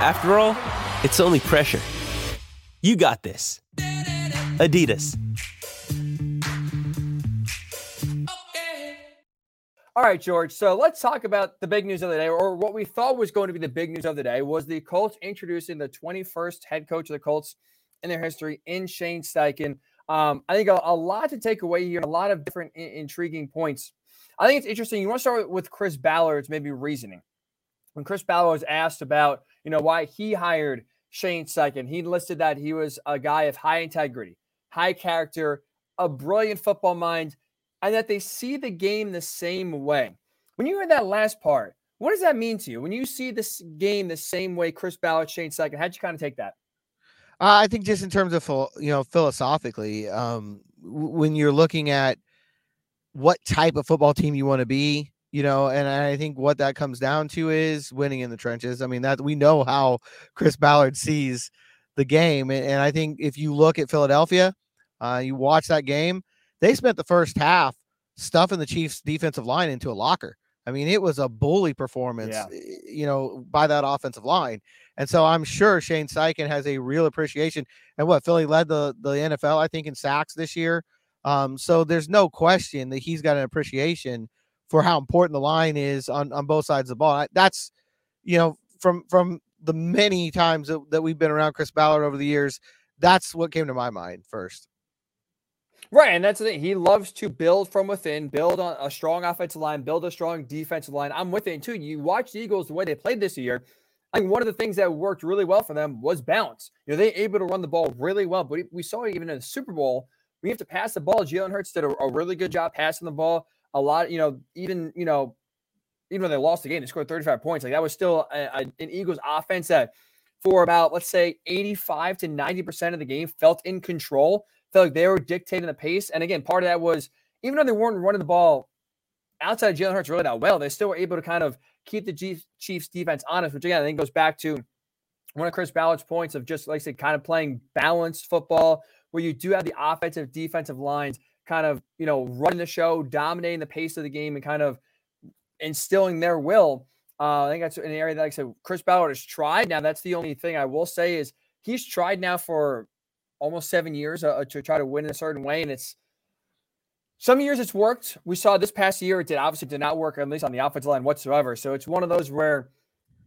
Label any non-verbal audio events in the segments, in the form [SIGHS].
After all, it's only pressure. You got this. Adidas. All right, George. So let's talk about the big news of the day, or what we thought was going to be the big news of the day, was the Colts introducing the 21st head coach of the Colts in their history, in Shane Steichen. Um, I think a, a, lot to take away here, a lot of different I- intriguing points. I think it's interesting. You want to start with Chris Ballard's maybe reasoning. When Chris Ballard was asked about, you know, why he hired Shane Steichen, he listed that he was a guy of high integrity, high character, a brilliant football mind, and that they see the game the same way. When you heard that last part, what does that mean to you? When you see this game the same way Chris Ballard, Shane Steichen, how'd you kind of take that? Uh, I think just in terms of you know philosophically, um, when you're looking at what type of football team you want to be, you know, and I think what that comes down to is winning in the trenches. I mean that we know how Chris Ballard sees the game, and, and I think if you look at Philadelphia, uh, you watch that game, they spent the first half stuffing the Chiefs' defensive line into a locker. I mean, it was a bully performance, yeah. you know, by that offensive line. And so I'm sure Shane Steichen has a real appreciation. And what Philly led the the NFL, I think, in sacks this year. Um, so there's no question that he's got an appreciation for how important the line is on on both sides of the ball. That's you know from from the many times that, that we've been around Chris Ballard over the years, that's what came to my mind first. Right, and that's the thing. He loves to build from within, build on a strong offensive line, build a strong defensive line. I'm with it too. You watch the Eagles the way they played this year. I think one of the things that worked really well for them was balance. You know, they able to run the ball really well, but we saw even in the Super Bowl, we have to pass the ball. Jalen Hurts did a, a, really good job passing the ball. A lot, you know, even you know, even when they lost the game, they scored 35 points. Like that was still a, a, an Eagles offense that, for about let's say 85 to 90 percent of the game, felt in control felt like they were dictating the pace. And again, part of that was even though they weren't running the ball outside of Jalen Hurts really that well, they still were able to kind of keep the Chiefs defense honest, which again, I think goes back to one of Chris Ballard's points of just like I said, kind of playing balanced football where you do have the offensive defensive lines kind of, you know, running the show, dominating the pace of the game and kind of instilling their will. Uh, I think that's an area that, like I said, Chris Ballard has tried. Now, that's the only thing I will say is he's tried now for almost seven years uh, to try to win in a certain way, and it's some years it's worked. We saw this past year it did obviously did not work at least on the offensive line whatsoever. So it's one of those where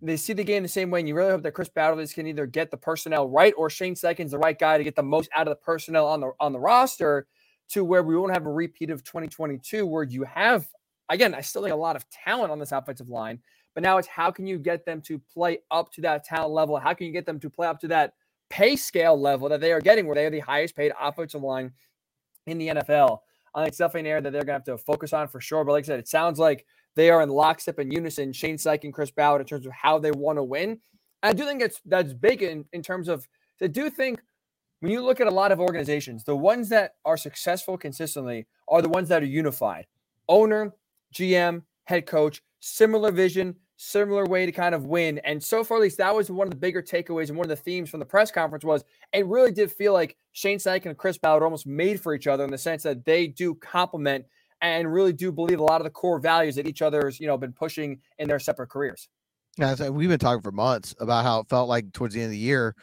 they see the game the same way, and you really hope that Chris Ballard can either get the personnel right or Shane Steichen's the right guy to get the most out of the personnel on the on the roster to where we won't have a repeat of 2022 where you have again, I still think a lot of talent on this offensive line, but now it's how can you get them to play up to that talent level? How can you get them to play up to that pay scale level that they are getting, where they are the highest paid offensive line in the NFL. I think it's definitely an area that they're going to have to focus on for sure. But like I said, it sounds like they are in lockstep and unison, Shane Syke and Chris Ballard, in terms of how they want to win. I do think it's that's big in, in terms of I do think when you look at a lot of organizations, the ones that are successful consistently are the ones that are unified. Owner, GM, head coach, similar vision, similar way to kind of win. And so far, at least that was one of the bigger takeaways and one of the themes from the press conference was it really did feel like Shane Steichen and Chris Ballard almost made for each other in the sense that they do complement and really do believe a lot of the core values that each other's, you know, been pushing in their separate careers. Yeah, so we've been talking for months about how it felt like towards the end of the year,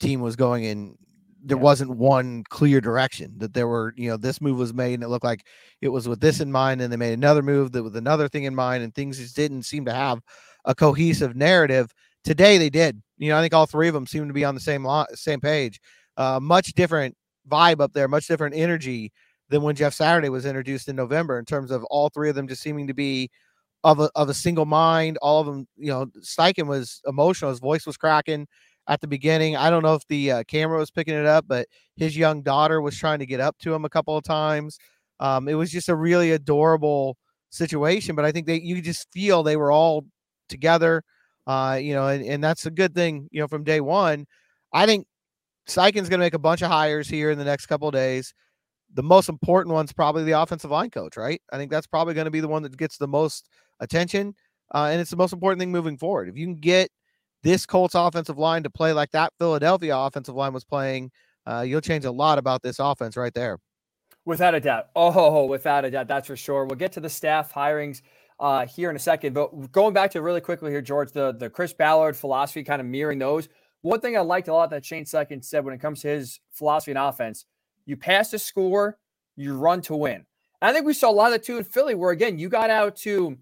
team was going in there yeah. wasn't one clear direction that there were you know this move was made and it looked like it was with this in mind and they made another move that with another thing in mind and things just didn't seem to have a cohesive narrative. Today they did. You know, I think all three of them seem to be on the same lo- same page. Uh, much different vibe up there, much different energy than when Jeff Saturday was introduced in November. In terms of all three of them just seeming to be of a of a single mind. All of them, you know, Steichen was emotional. His voice was cracking at the beginning. I don't know if the uh, camera was picking it up, but his young daughter was trying to get up to him a couple of times. Um, it was just a really adorable situation. But I think they you just feel they were all together, Uh, you know, and, and that's a good thing, you know, from day one. I think Steichen's going to make a bunch of hires here in the next couple of days. The most important one's probably the offensive line coach, right? I think that's probably going to be the one that gets the most attention. Uh, and it's the most important thing moving forward. If you can get this Colts offensive line to play like that Philadelphia offensive line was playing, uh, you'll change a lot about this offense right there. Without a doubt. Oh, without a doubt. That's for sure. We'll get to the staff hirings uh, here in a second. But going back to really quickly here, George, the, the Chris Ballard philosophy kind of mirroring those. One thing I liked a lot that Shane Steichen said when it comes to his philosophy and offense, you pass to score, you run to win. I think we saw a lot of that too in Philly, where again, you got out to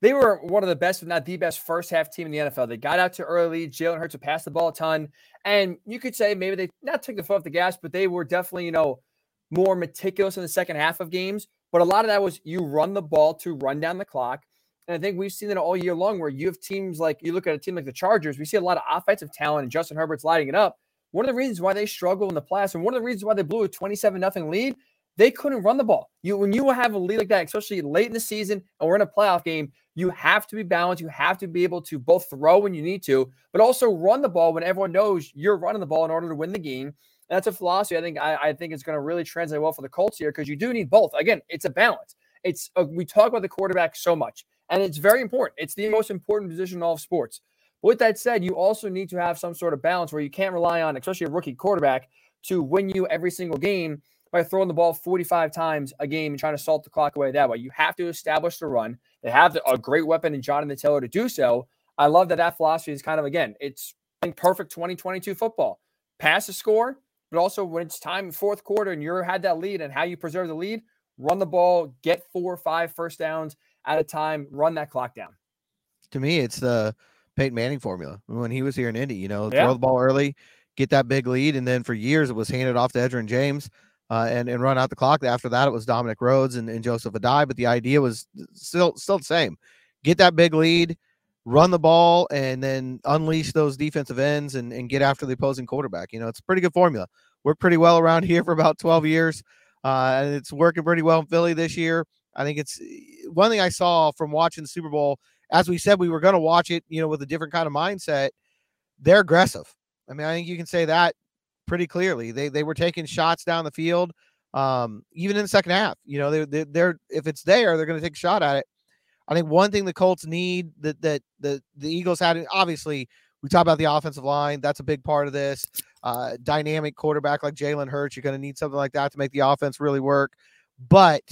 they were one of the best, if not the best, first half team in the NFL. They got out to early. Jalen Hurts would pass the ball a ton. And you could say maybe they not took the foot off the gas, but they were definitely, you know, more meticulous in the second half of games. But a lot of that was you run the ball to run down the clock. And I think we've seen it all year long where you have teams like you look at a team like the Chargers, we see a lot of offensive talent and Justin Herbert's lighting it up. One of the reasons why they struggle in the playoffs and one of the reasons why they blew a 27 nothing lead, they couldn't run the ball. You when you have a lead like that, especially late in the season and we're in a playoff game, you have to be balanced. You have to be able to both throw when you need to, but also run the ball when everyone knows you're running the ball in order to win the game. And that's a philosophy I think I, I think is going to really translate well for the Colts here because you do need both. Again, it's a balance. It's a, we talk about the quarterback so much, and it's very important. It's the most important position in all of sports. With that said, you also need to have some sort of balance where you can't rely on, especially a rookie quarterback, to win you every single game by throwing the ball 45 times a game and trying to salt the clock away that way. You have to establish the run. They have a great weapon in Jonathan Taylor to do so. I love that that philosophy is kind of, again, it's perfect 2022 football. Pass the score, but also when it's time fourth quarter and you're had that lead and how you preserve the lead, run the ball, get four or five first downs at a time, run that clock down. To me, it's the Peyton Manning formula. When he was here in Indy, you know, yeah. throw the ball early, get that big lead, and then for years it was handed off to Edgerrin James uh, and and run out the clock. After that, it was Dominic Rhodes and, and Joseph Addai. But the idea was still still the same: get that big lead, run the ball, and then unleash those defensive ends and, and get after the opposing quarterback. You know, it's a pretty good formula. Worked pretty well around [LAUGHS] here for about 12 years, uh, and it's working pretty well in Philly this year. I think it's one thing I saw from watching the Super Bowl. As we said, we were going to watch it, you know, with a different kind of mindset. They're aggressive. I mean, I think you can say that pretty clearly. They they were taking shots down the field, um, even in the second half. You know, they, they they're if it's there, they're going to take a shot at it. I think one thing the Colts need that that the the Eagles had, obviously, we talk about the offensive line. That's a big part of this. Uh, dynamic quarterback like Jalen Hurts, you're going to need something like that to make the offense really work. But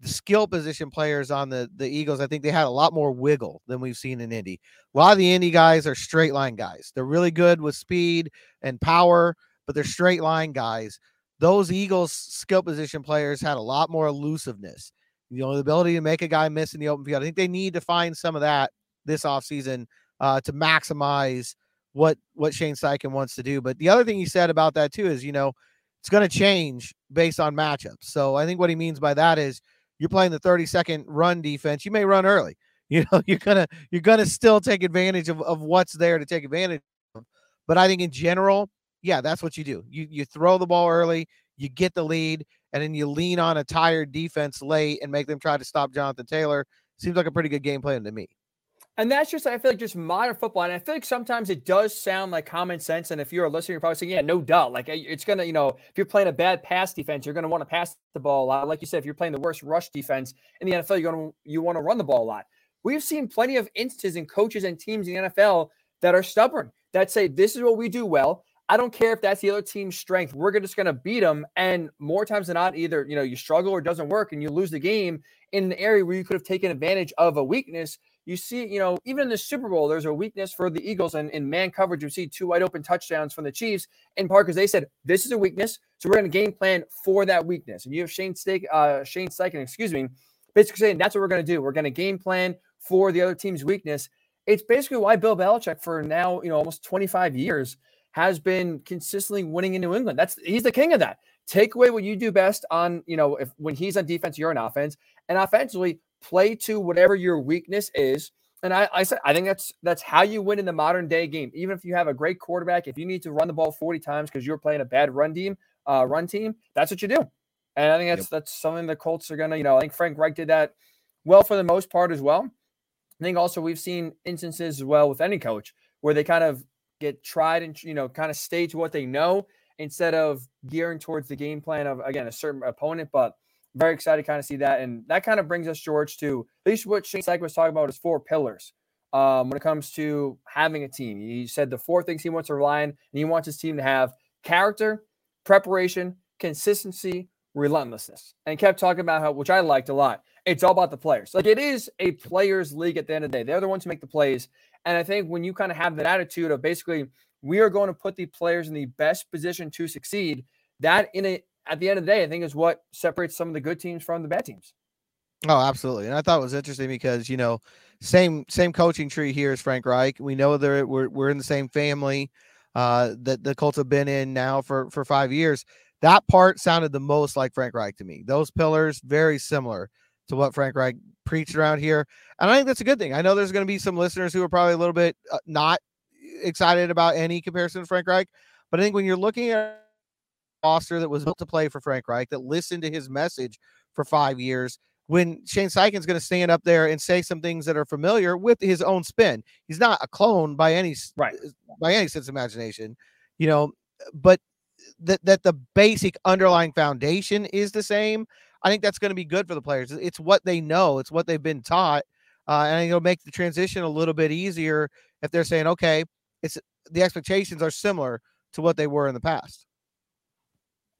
the skill position players on the the Eagles, I think they had a lot more wiggle than we've seen in Indy. A lot of the Indy guys are straight line guys. They're really good with speed and power, but they're straight line guys. Those Eagles skill position players had a lot more elusiveness. You know, the ability to make a guy miss in the open field. I think they need to find some of that this offseason uh, to maximize what what Shane Steichen wants to do. But the other thing he said about that too is, you know, it's going to change based on matchups. So I think what he means by that is you're playing the 30 second run defense. You may run early. [LAUGHS] You know, you're gonna you're gonna still take advantage of, of what's there to take advantage of. But I think in general, yeah, that's what you do. You you throw the ball early, you get the lead, and then you lean on a tired defense late and make them try to stop Jonathan Taylor. Seems like a pretty good game plan to me. And that's just, I feel like, just modern football. And I feel like sometimes it does sound like common sense. And if you're a listener, you're probably saying, yeah, no doubt. Like, eh, it's going to, you know, if you're playing a bad pass defense, you're going to want to pass the ball a lot. Like you said, if you're playing the worst rush defense in the NFL, you're going to, you want to run the ball a lot. We've seen plenty of instances in coaches and teams in the NFL that are stubborn, that say, this is what we do well. I don't care if that's the other team's strength. We're just going to beat them. And more times than not, either you know you struggle or it doesn't work, and you lose the game in an area where you could have taken advantage of a weakness. You see, you know, even in the Super Bowl, there's a weakness for the Eagles, and in man coverage, you see two wide open touchdowns from the Chiefs in part because they said this is a weakness, so we're going to game plan for that weakness. And you have Shane Stake, uh, Shane Steichen, excuse me, basically saying that's what we're going to do. We're going to game plan for the other team's weakness. It's basically why Bill Belichick, for now, you know, almost 25 years has been consistently winning in New England. That's he's the king of that. Take away what you do best on, you know, if when he's on defense, you're on offense, and offensively play to whatever your weakness is. And I, I said I think that's that's how you win in the modern day game. Even if you have a great quarterback, if you need to run the ball 40 times because you're playing a bad run team, uh, run team, that's what you do. And I think that's yep. that's something the Colts are gonna, you know, I think Frank Reich did that well for the most part as well. I think also we've seen instances as well with any coach where they kind of get tried and you know kind of stay to what they know instead of gearing towards the game plan of again a certain opponent. But very excited to kind of see that, and that kind of brings us George to at least what Shane Steichen was talking about is four pillars um, when it comes to having a team. He said the four things he wants to rely on, and he wants his team to have character, preparation, consistency, relentlessness, and kept talking about how, which I liked a lot. It's all about the players. Like it is a players' league at the end of the day. They're the ones who make the plays. And I think when you kind of have that attitude of basically we are going to put the players in the best position to succeed, that in a at the end of the day, I think is what separates some of the good teams from the bad teams. Oh, absolutely. And I thought it was interesting because, you know, same same coaching tree here as Frank Reich. We know that we're we're in the same family uh that the Colts have been in now for for 5 years. That part sounded the most like Frank Reich to me. Those pillars very similar to what Frank Reich preached around here. And I think that's a good thing. I know there's going to be some listeners who are probably a little bit uh, not excited about any comparison to Frank Reich, but I think when you're looking at a roster that was built to play for Frank Reich, that listened to his message for 5 years, when Shane Steichen's going to stand up there and say some things that are familiar with his own spin. He's not a clone by any right by any sense of imagination, you know, but that that the basic underlying foundation is the same. I think that's going to be good for the players. It's what they know, it's what they've been taught, uh, and it'll make the transition a little bit easier if they're saying, okay, it's the expectations are similar to what they were in the past.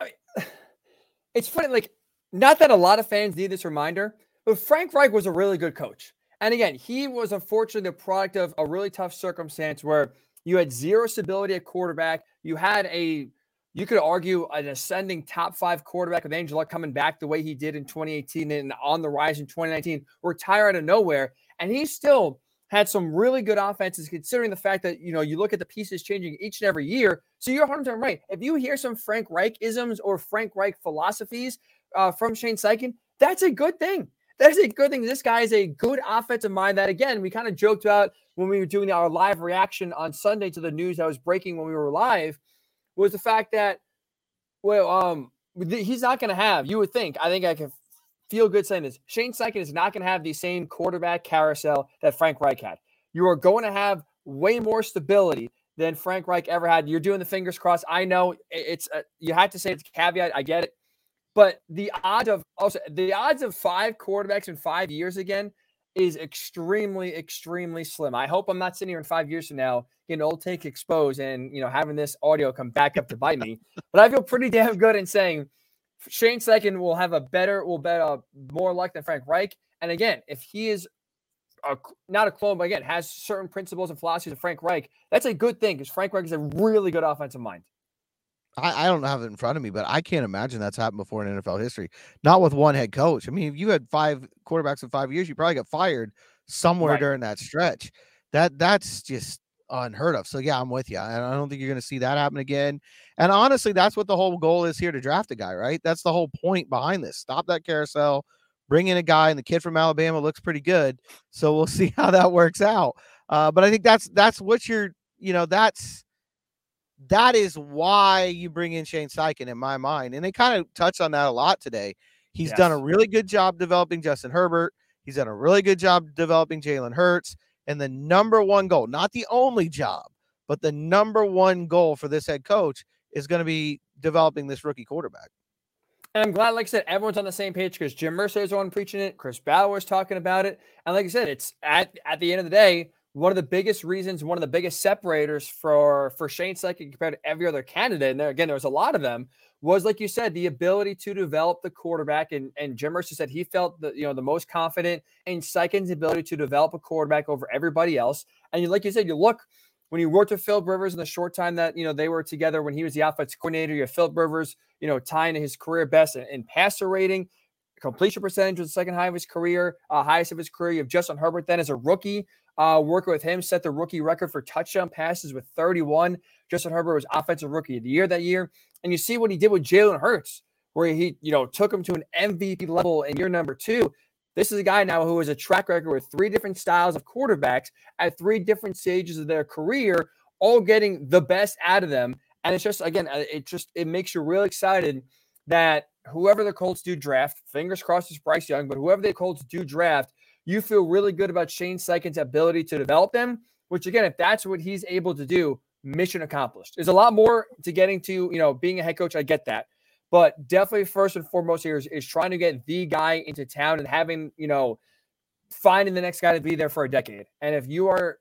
I mean, [SIGHS] it's funny, like not that a lot of fans need this reminder, but Frank Reich was a really good coach. And again, he was unfortunately the product of a really tough circumstance where you had zero stability at quarterback. You had a, you could argue, an ascending top five quarterback with Andrew Luck coming back the way he did in 2018 and on the rise in 2019, retire out of nowhere. And he still had some really good offenses, considering the fact that you know you look at the pieces changing each and every year. So you're 100 right. If you hear some Frank Reich isms or Frank Reich philosophies uh, from Shane Steichen, that's a good thing. That's a good thing. This guy is a good offensive mind. That again, we kind of joked about when we were doing our live reaction on Sunday to the news that was breaking when we were live, was the fact that well, um, he's not going to have. You would think. I think I can feel good saying this. Shane Steichen is not going to have the same quarterback carousel that Frank Reich had. You are going to have way more stability than Frank Reich ever had. You're doing the fingers crossed. I know it's a, you have to say it's a caveat. I get it, but the odds of also the odds of five quarterbacks in five years again is extremely, extremely slim. I hope I'm not sitting here in five years from now getting old take exposed and you know having this audio come back up to bite me. [LAUGHS] But I feel pretty damn good in saying Shane Steichen will have a better, will bet uh, more luck than Frank Reich. And again, if he is a, not a clone, but again has certain principles and philosophies of Frank Reich, that's a good thing because Frank Reich is a really good offensive mind. I, I don't have it in front of me, but I can't imagine that's happened before in NFL history. Not with one head coach. I mean, if you had five quarterbacks in five years, you probably got fired somewhere right. during that stretch. That that's just unheard of. So yeah, I'm with you. And I don't think you're going to see that happen again. And honestly, that's what the whole goal is here to draft a guy, right? That's the whole point behind this. Stop that carousel, bring in a guy, and the kid from Alabama looks pretty good. So we'll [LAUGHS] see how that works out. Uh, but I think that's that's what you're, you know, that's that is why you bring in Shane Steichen in my mind. And they kind of touched on that a lot today. He's yes. done a really good job developing Justin Herbert. He's done a really good job developing Jalen Hurts. And the number one goal, not the only job, but the number one goal for this head coach is going to be developing this rookie quarterback. And I'm glad, like I said, everyone's on the same page because Jim Irsay is the one preaching it. Chris Ballard is talking about it. And like I said, it's at, at the end of the day, one of the biggest reasons, one of the biggest separators for for Shane Steichen compared to every other candidate, and there again, there was a lot of them, was like you said, the ability to develop the quarterback. And and Jim Irsay said he felt the you know the most confident in Steichen's ability to develop a quarterback over everybody else. And you, like you said, you look when you worked with Philip Rivers in the short time that you know they were together when he was the offensive coordinator, you have Philip Rivers, you know, tying his career best in, in passer rating. Completion percentage was the second high of his career, uh, highest of his career. You have Justin Herbert then as a rookie, uh, working with him, set the rookie record for touchdown passes with 31. Justin Herbert was offensive rookie of the year that year. And you see what he did with Jalen Hurts, where he, you know, took him to an MVP level in year number two. This is a guy now who has a track record with three different styles of quarterbacks at three different stages of their career, all getting the best out of them. And it's just again, uh, it just it makes you real excited that whoever the Colts do draft, fingers crossed it's Bryce Young, but whoever the Colts do draft, you feel really good about Shane Steichen's ability to develop them. Which again, if that's what he's able to do, mission accomplished. There's a lot more to getting to, you know, being a head coach. I get that. But definitely first and foremost here is, is trying to get the guy into town and having, you know, finding the next guy to be there for a decade. And if you are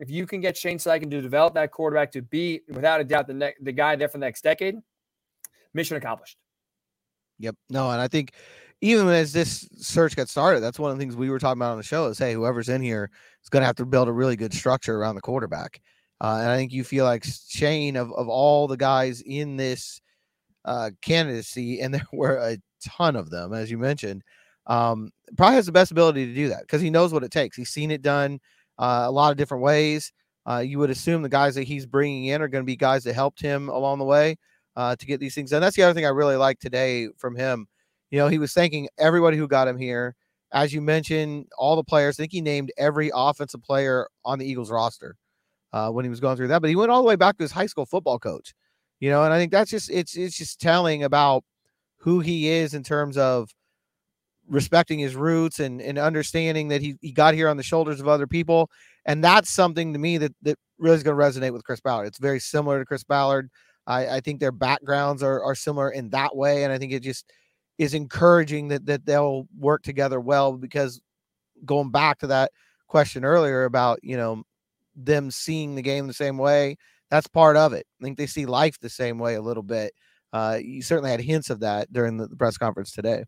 if you can get Shane Steichen to develop that quarterback to be without a doubt the ne- the guy there for the next decade, mission accomplished. Yep. No, and I think even as this search got started, that's one of the things we were talking about on the show is hey, whoever's in here is going to have to build a really good structure around the quarterback. Uh, and I think you feel like Shane of, of all the guys in this uh, candidacy, and [LAUGHS] there were a ton of them, as you mentioned, um, probably has the best ability to do that because he knows what it takes. He's seen it done uh, a lot of different ways. Uh, you would assume the guys that he's bringing in are going to be guys that helped him along the way uh, to get these things done. That's the other thing I really like today from him. You know, he was thanking everybody who got him here. As you mentioned, all the players. I think he named every offensive player on the Eagles roster uh, when he was going through that. But he went all the way back to his high school football coach. You know, and I think that's just it's it's just telling about who he is in terms of respecting his roots and and understanding that he, he got here on the shoulders of other people. And that's something to me that that really is going to resonate with Chris Ballard. It's very similar to Chris Ballard. I, I think their backgrounds are are similar in that way, and I think it just is encouraging that that they'll work together well because going back to that question earlier about you know them seeing the game the same way that's part of it. I think they see life the same way a little bit. Uh, you certainly had hints of that during the, press conference today.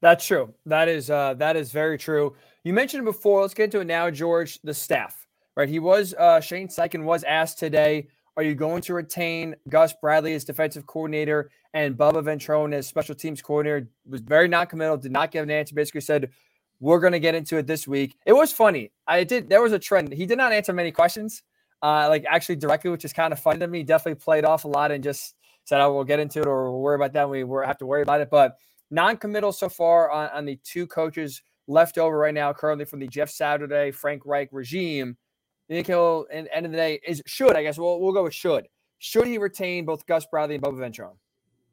That's true. That is uh, that is very true. You mentioned before. Let's get into it now george the staff right? He was uh, shane Steichen was asked today are you going to retain Gus Bradley as defensive coordinator and Bubba Ventrone as special teams coordinator? Was very non-committal, did not give an answer. Basically said, "We're going to get into it this week." It was funny. I did. There was a trend. He did not answer many questions, uh, like actually directly, which is kind of funny to me. Definitely played off a lot and just said, "I will get into it," or "We'll worry about that." We have to worry about it. But non-committal so far on, on the two coaches left over right now, currently from the Jeff Saturday, Frank Reich regime you think he'll, the end of the day, is should I guess we'll we'll go with should. Should he retain both Gus Bradley and Bubba Ventrone?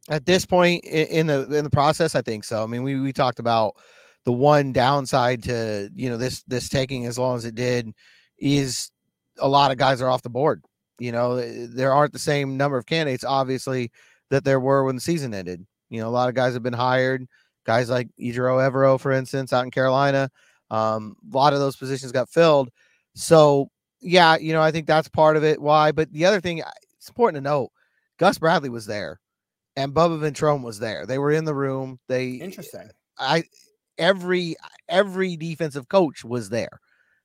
At this point in the in the process, I think so. I mean, we we talked about the one downside to you know this this taking as long as it did is a lot of guys are off the board. You know, there aren't the same number of candidates, obviously, that there were when the season ended. You know, a lot of guys have been hired. Guys like Ejiro Evero, for instance, out in Carolina. Um, a lot of those positions got filled. So yeah, you know, I think that's part of it. Why? But the other thing, it's important to note, Gus Bradley was there, and Bubba Ventrone was there. They were in the room. They interesting. I every every defensive coach was there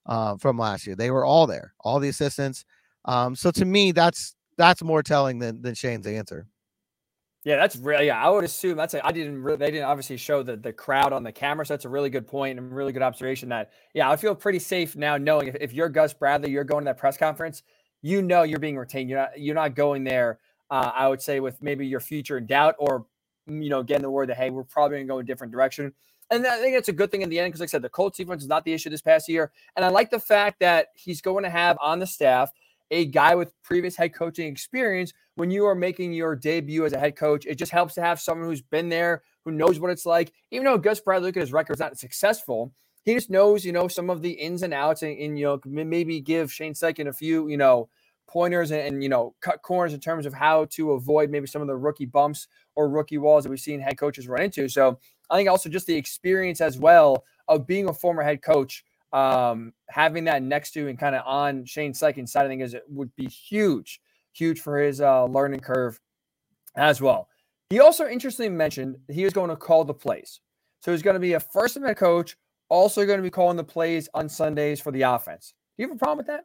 uh, from last year. They were all there, all the assistants. Um, so to me, that's that's more telling than than Shane's answer. Yeah, that's really. Yeah, I would assume that's. A, I didn't. Really, they didn't obviously show the the crowd on the camera, so that's a really good point and really good observation. That yeah, I feel pretty safe now knowing if, if you're Gus Bradley, you're going to that press conference, you know you're being retained. You're not. You're not going there. Uh, I would say with maybe your future in doubt or you know getting the word that hey, we're probably going to go a different direction. And I think it's a good thing in the end because, like I said, the Colts defense is not the issue this past year, and I like the fact that he's going to have on the staff a guy with previous head coaching experience when you are making your debut as a head coach. It just helps to have someone who's been there, who knows what it's like. Even though Gus Bradley, look at his record, is not successful, he just knows, you know, some of the ins and outs and, and you know, maybe give Shane Steichen a few, you know, pointers and, and, you know, cut corners in terms of how to avoid maybe some of the rookie bumps or rookie walls that we've seen head coaches run into. So I think also just the experience as well of being a former head coach um, having that next to and kind of on Shane Steichen's side, I think is it would be huge, huge for his uh, learning curve as well. He also interestingly mentioned he was going to call the plays. So he's going to be a first amendment coach, also going to be calling the plays on Sundays for the offense. Do you have a problem with that?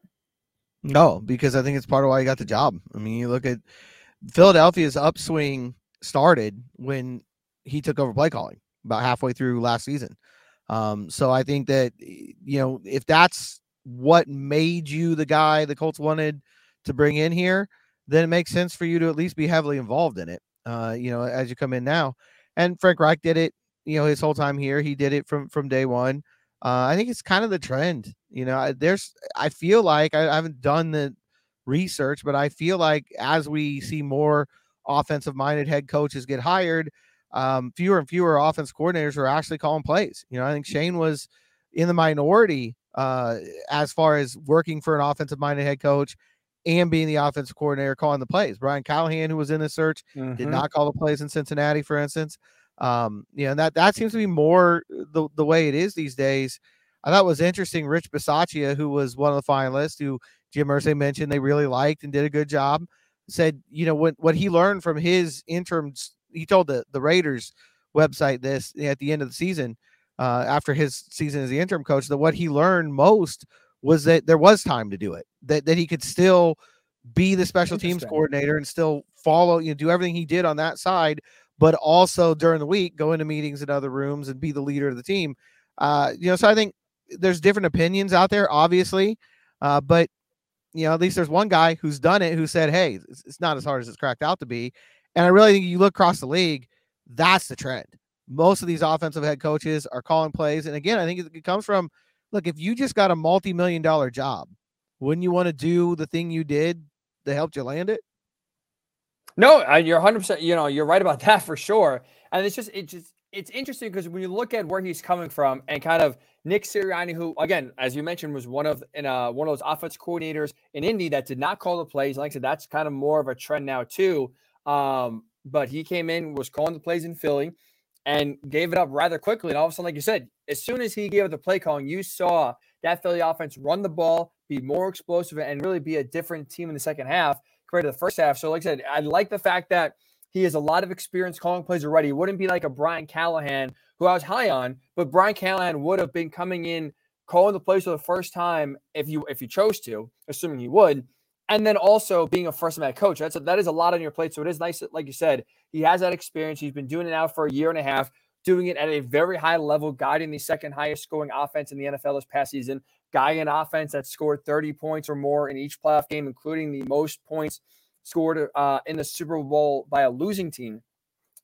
No, because I think it's part of why he got the job. I mean, you look at Philadelphia's upswing started when he took over play calling about halfway through last season. Um, so I think that you know if that's what made you the guy the Colts wanted to bring in here, then it makes sense for you to at least be heavily involved in it. Uh, you know, as you come in now, and Frank Reich did it. You know, his whole time here, he did it from from day one. Uh, I think it's kind of the trend. You know, there's I feel like I, I haven't done the research, but I feel like as we see more offensive minded head coaches get hired, um, fewer and fewer offense coordinators are actually calling plays. You know, I think Shane was in the minority uh, as far as working for an offensive minded head coach and being the offensive coordinator calling the plays. Brian Callahan, who was in the search, mm-hmm. did not call the plays in Cincinnati, for instance. Um, you know, and that that seems to be more the, the way it is these days. I thought was interesting. Rich Bisaccia, who was one of the finalists, who Jim Irsay mentioned they really liked and did a good job, said, you know, what what he learned from his interim, he told the the Raiders website this at the end of the season, uh, after his season as the interim coach, that what he learned most was that there was time to do it, that that he could still be the special teams coordinator and still follow, you know, do everything he did on that side, but also during the week go into meetings in other rooms and be the leader of the team. Uh, you know, so I think there's different opinions out there, obviously, uh, but you know, at least there's one guy who's done it who said, "Hey, it's, it's not as hard as it's cracked out to be." And I really think you look across the league, that's the trend. Most of these offensive head coaches are calling plays, and again, I think it comes from look, if you just got a multi-million dollar job, wouldn't you want to do the thing you did that helped you land it? No, you're 100. percent You know, you're right about [LAUGHS] that for sure. And it's just, it just, it's interesting because when you look at where he's coming from and kind of Nick Sirianni, who again, as you mentioned, was one of in uh, one of those offense coordinators in Indy that did not call the plays. Like I said, that's kind of more of a trend now too. Um, but he came in, was calling the plays in Philly, and gave it up rather quickly. And all of a sudden, like you said, as soon as he gave up the play calling, you saw that Philly offense run the ball, be more explosive, and really be a different team in the second half compared to the first half. So, like I said, I like the fact that he has a lot of experience calling plays already. He wouldn't be like a Brian Callahan, who I was high on, but Brian Callahan would have been coming in calling the plays for the first time if you if you chose to, assuming he would. And then also being a first time coach. That's a, that is a lot on your plate. So it is nice, that, like you said, he has that experience. He's been doing it now for a year and a half doing it at a very high level, guiding the second highest scoring offense in the NFL this past season. Guy in offense that scored 30 points or more in each playoff game, including the most points scored uh, in the Super Bowl by a losing team.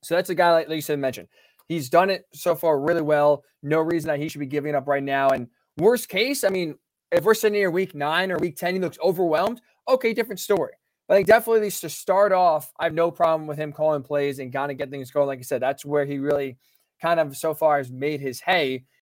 So that's a guy like, like you said mentioned. He's done it so far really well. No reason that he should be giving up right now. And worst case, I mean, if we're sitting here week nine or week 10, he looks overwhelmed. Okay, different story. But I think definitely at least to start off, I have no problem with him calling plays and kind of get things going. Like I said, that's where he really kind of so far has made his hay